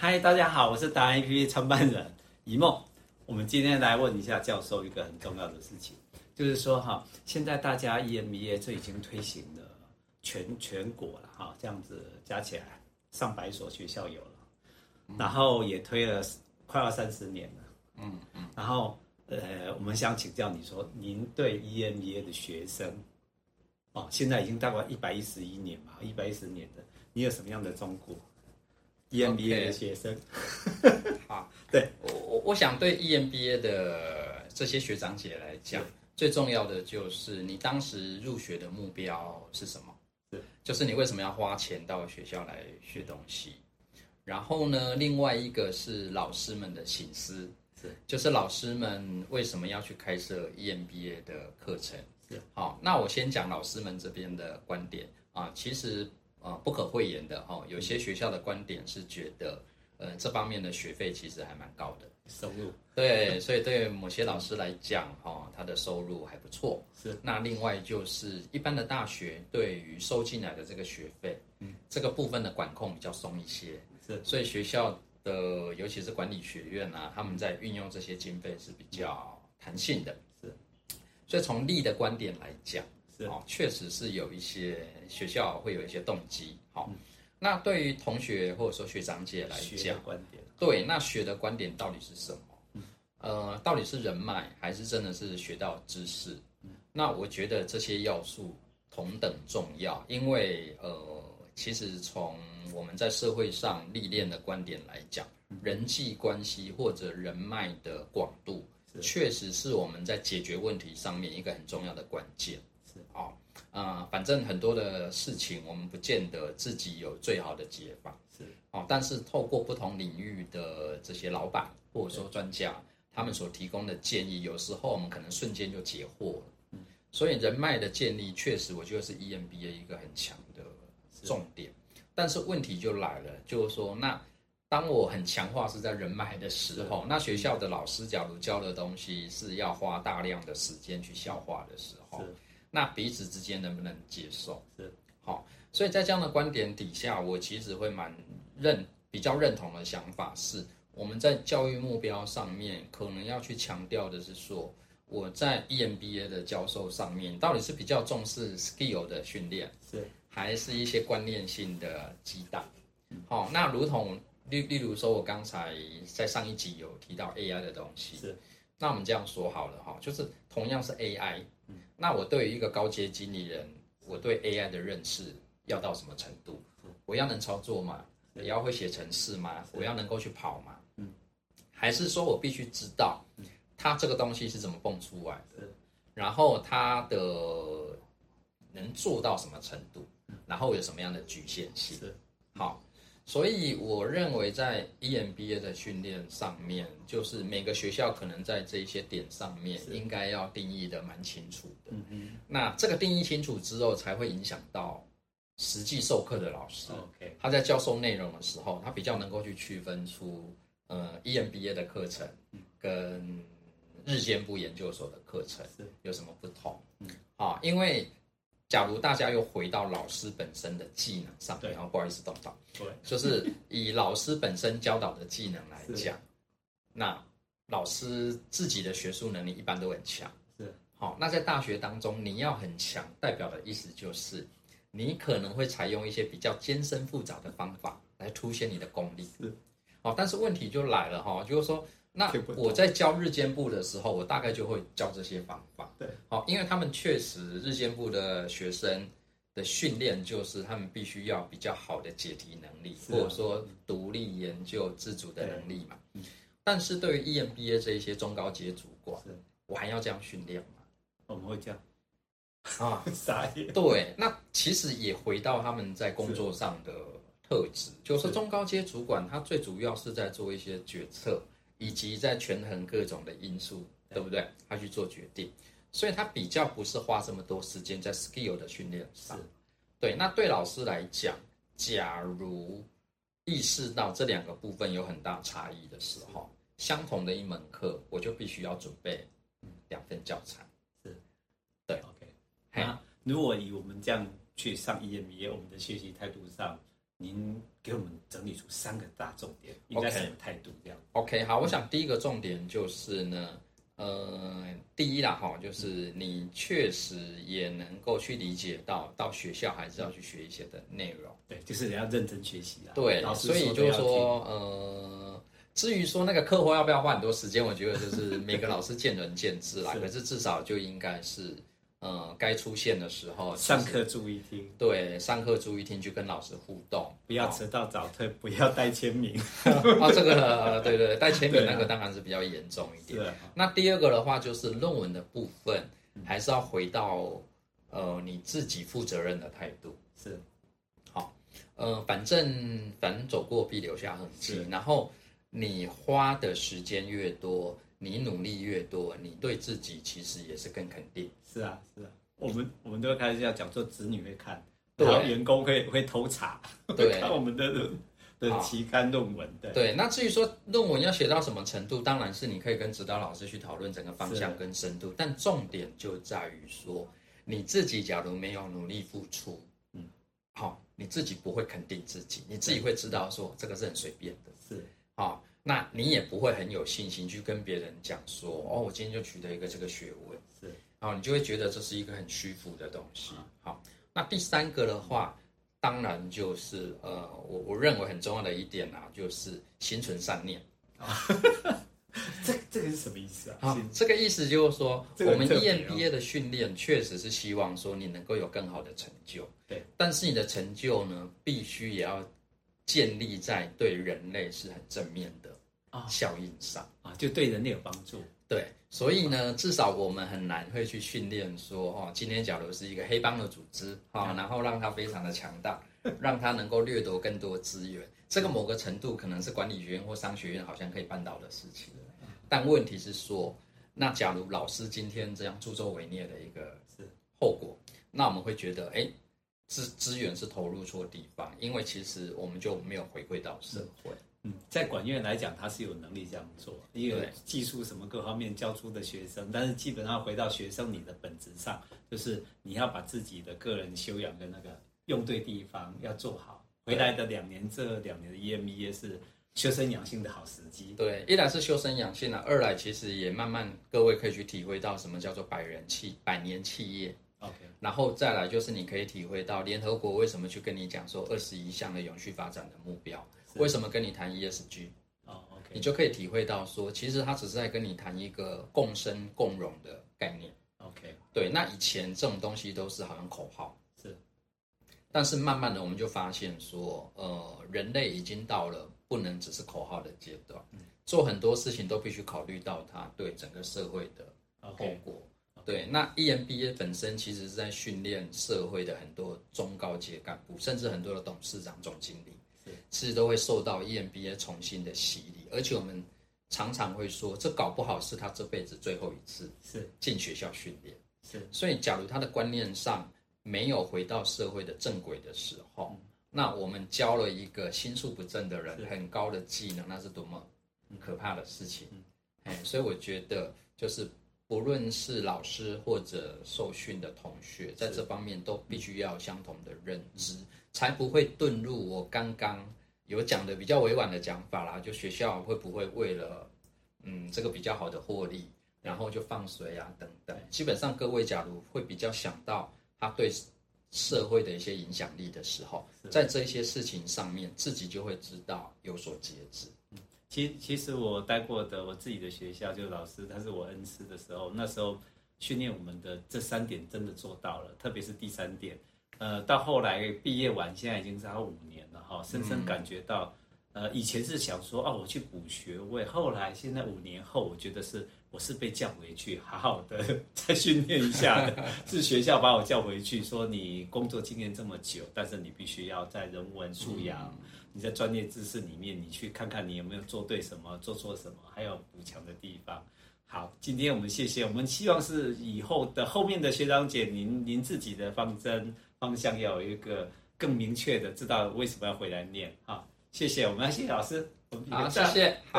嗨，大家好，我是达人 APP 创办人一梦。我们今天来问一下教授一个很重要的事情，就是说哈，现在大家 EMBA 这已经推行了全全国了哈，这样子加起来上百所学校有了，然后也推了快要三十年了，嗯嗯，然后呃，我们想请教你说，您对 EMBA 的学生，哦，现在已经大概一百一十一年嘛，一百一十年的，你有什么样的忠告？EMBA 的学生. 好，对我我我想对 EMBA 的这些学长姐来讲，最重要的就是你当时入学的目标是什么？是，就是你为什么要花钱到学校来学东西？然后呢，另外一个是老师们的心思，是，就是老师们为什么要去开设 EMBA 的课程？是，好，那我先讲老师们这边的观点啊，其实啊不可讳言的哈，有些学校的观点是觉得，呃，这方面的学费其实还蛮高的，收入，对，所以对某些老师来讲哈，他的收入还不错。是，那另外就是一般的大学对于收进来的这个学费，嗯，这个部分的管控比较松一些，是，所以学校的尤其是管理学院啊，他们在运用这些经费是比较弹性的。是。所以从利的观点来讲，是哦，确实是有一些学校会有一些动机。好，那对于同学或者说学长姐来讲，观点对，那学的观点到底是什么？呃，到底是人脉，还是真的是学到知识？那我觉得这些要素同等重要，因为呃，其实从我们在社会上历练的观点来讲，人际关系或者人脉的广度。确实是我们在解决问题上面一个很重要的关键。是啊，呃，反正很多的事情我们不见得自己有最好的解法。是哦，但是透过不同领域的这些老板或者说专家，他们所提供的建议，有时候我们可能瞬间就解惑了。嗯，所以人脉的建立，确实我觉得是 EMBA 一个很强的重点。但是问题就来了，就是说那。当我很强化是在人脉的时候，那学校的老师假如教的东西是要花大量的时间去消化的时候，那彼此之间能不能接受？是好，所以在这样的观点底下，我其实会蛮认比较认同的想法是，我们在教育目标上面可能要去强调的是说，我在 EMBA 的教授上面到底是比较重视 skill 的训练，是还是一些观念性的激荡？好，那如同。例例如说，我刚才在上一集有提到 AI 的东西，是。那我们这样说好了哈，就是同样是 AI，嗯，那我对于一个高阶经理人，我对 AI 的认识要到什么程度？我要能操作吗？我要会写程式吗？我要能够去跑吗？嗯，还是说我必须知道，它这个东西是怎么蹦出来的？然后它的能做到什么程度？然后有什么样的局限性？是。好。所以我认为，在 EMBA 的训练上面，就是每个学校可能在这一些点上面，应该要定义的蛮清楚的。嗯嗯。那这个定义清楚之后，才会影响到实际授课的老师。OK。他在教授内容的时候，他比较能够去区分出，呃，EMBA 的课程跟日间部研究所的课程有什么不同。嗯。啊，因为。假如大家又回到老师本身的技能上，然后不好意思动到，对，就是以老师本身教导的技能来讲，那老师自己的学术能力一般都很强，是好。那在大学当中，你要很强，代表的意思就是你可能会采用一些比较艰深复杂的方法来凸显你的功力，是好。但是问题就来了哈，就是说。那我在教日间部的时候，我大概就会教这些方好，因为他们确实日间部的学生的训练，就是他们必须要比较好的解题能力，或者说独立研究自主的能力嘛。嗯但是对于 EMBA 这一些中高阶主管，我还要这样训练吗？我们会这样啊，傻眼。对，那其实也回到他们在工作上的特质，就是中高阶主管他最主要是在做一些决策。以及在权衡各种的因素，对不对？他去做决定，所以他比较不是花这么多时间在 skill 的训练上。对，那对老师来讲，假如意识到这两个部分有很大差异的时候，相同的一门课，我就必须要准备两份教材。是，对，OK。那如果以我们这样去上 EMBA，我们的学习态度上您给我们整理出三个大重点，应该是什么态度这样？OK，好，我想第一个重点就是呢，呃，第一啦哈，就是你确实也能够去理解到，到学校还是要去学一些的内容。对，就是你要认真学习啊。对，所以就是说，呃，至于说那个课后要不要花很多时间，我觉得就是每个老师见仁见智啦。是可是至少就应该是。呃，该出现的时候，上课注意听。对，上课注意听，去跟老师互动，不要迟到早退，不要带签名。啊，这个对对，带签名那个当然是比较严重一点。那第二个的话，就是论文的部分，还是要回到呃你自己负责任的态度。是，好，呃，反正反正走过必留下痕迹，然后你花的时间越多。你努力越多，你对自己其实也是更肯定。是啊，是啊，我们我们都会开始要讲，做子女会看，然后员工会会偷查，对，看我们的的期刊论文的。对，那至于说论文要写到什么程度，当然是你可以跟指导老师去讨论整个方向跟深度，但重点就在于说，你自己假如没有努力付出，嗯，好，你自己不会肯定自己，你自己会知道说这个是很随便的，是，好。那你也不会很有信心去跟别人讲说，哦，我今天就取得一个这个学位，是，然后你就会觉得这是一个很虚浮的东西。好，那第三个的话，当然就是呃，我我认为很重要的一点啊，就是心存善念。这这个是什么意思啊？好，这个意思就是说，我们 EMBA 的训练确实是希望说你能够有更好的成就，对，但是你的成就呢，必须也要建立在对人类是很正面的。啊，效应上啊，就对人类有帮助。对，所以呢，至少我们很难会去训练说，哦，今天假如是一个黑帮的组织，啊，然后让它非常的强大，让它能够掠夺更多资源，这个某个程度可能是管理学院或商学院好像可以办到的事情。但问题是说，那假如老师今天这样助纣为虐的一个是后果，那我们会觉得，哎，资资源是投入错地方，因为其实我们就没有回馈到社会。嗯，在管院来讲，他是有能力这样做，因为技术什么各方面教出的学生，但是基本上回到学生你的本质上，就是你要把自己的个人修养跟那个用对地方要做好。回来的两年，这两年的 EMBA 是修身养性的好时机。对，一来是修身养性了，二来其实也慢慢各位可以去体会到什么叫做百人企、百年企业。OK，然后再来就是你可以体会到联合国为什么去跟你讲说二十一项的永续发展的目标。为什么跟你谈 ESG？哦，OK，你就可以体会到说，其实他只是在跟你谈一个共生共荣的概念。OK，对，那以前这种东西都是好像口号，是。但是慢慢的，我们就发现说，呃，人类已经到了不能只是口号的阶段，嗯，做很多事情都必须考虑到它对整个社会的后果。Okay. 对，那 EMBA 本身其实是在训练社会的很多中高阶干部，甚至很多的董事长、总经理。其实都会受到 EMBA 重新的洗礼，而且我们常常会说，这搞不好是他这辈子最后一次是。进学校训练。是，所以假如他的观念上没有回到社会的正轨的时候，嗯、那我们教了一个心术不正的人很高的技能，那是多么可怕的事情。嗯。嗯、所以我觉得就是不论是老师或者受训的同学，在这方面都必须要有相同的认知。嗯才不会遁入我刚刚有讲的比较委婉的讲法啦，就学校会不会为了嗯这个比较好的获利，然后就放水啊等等。基本上各位假如会比较想到他对社会的一些影响力的时候，在这些事情上面自己就会知道有所节制。嗯，其其实我待过的我自己的学校，就老师他是我恩师的时候，那时候训练我们的这三点真的做到了，特别是第三点。呃，到后来毕业完，现在已经差五年了哈，深深感觉到，呃，以前是想说，哦，我去补学位，后来现在五年后，我觉得是我是被叫回去，好好的再训练一下的，是学校把我叫回去，说你工作经验这么久，但是你必须要在人文素养，你在专业知识里面，你去看看你有没有做对什么，做错什么，还有补强的地方。好，今天我们谢谢，我们希望是以后的后面的学长姐，您您自己的方针。方向要有一个更明确的，知道为什么要回来念。好，谢谢，我们要谢谢老师，好，谢谢，好。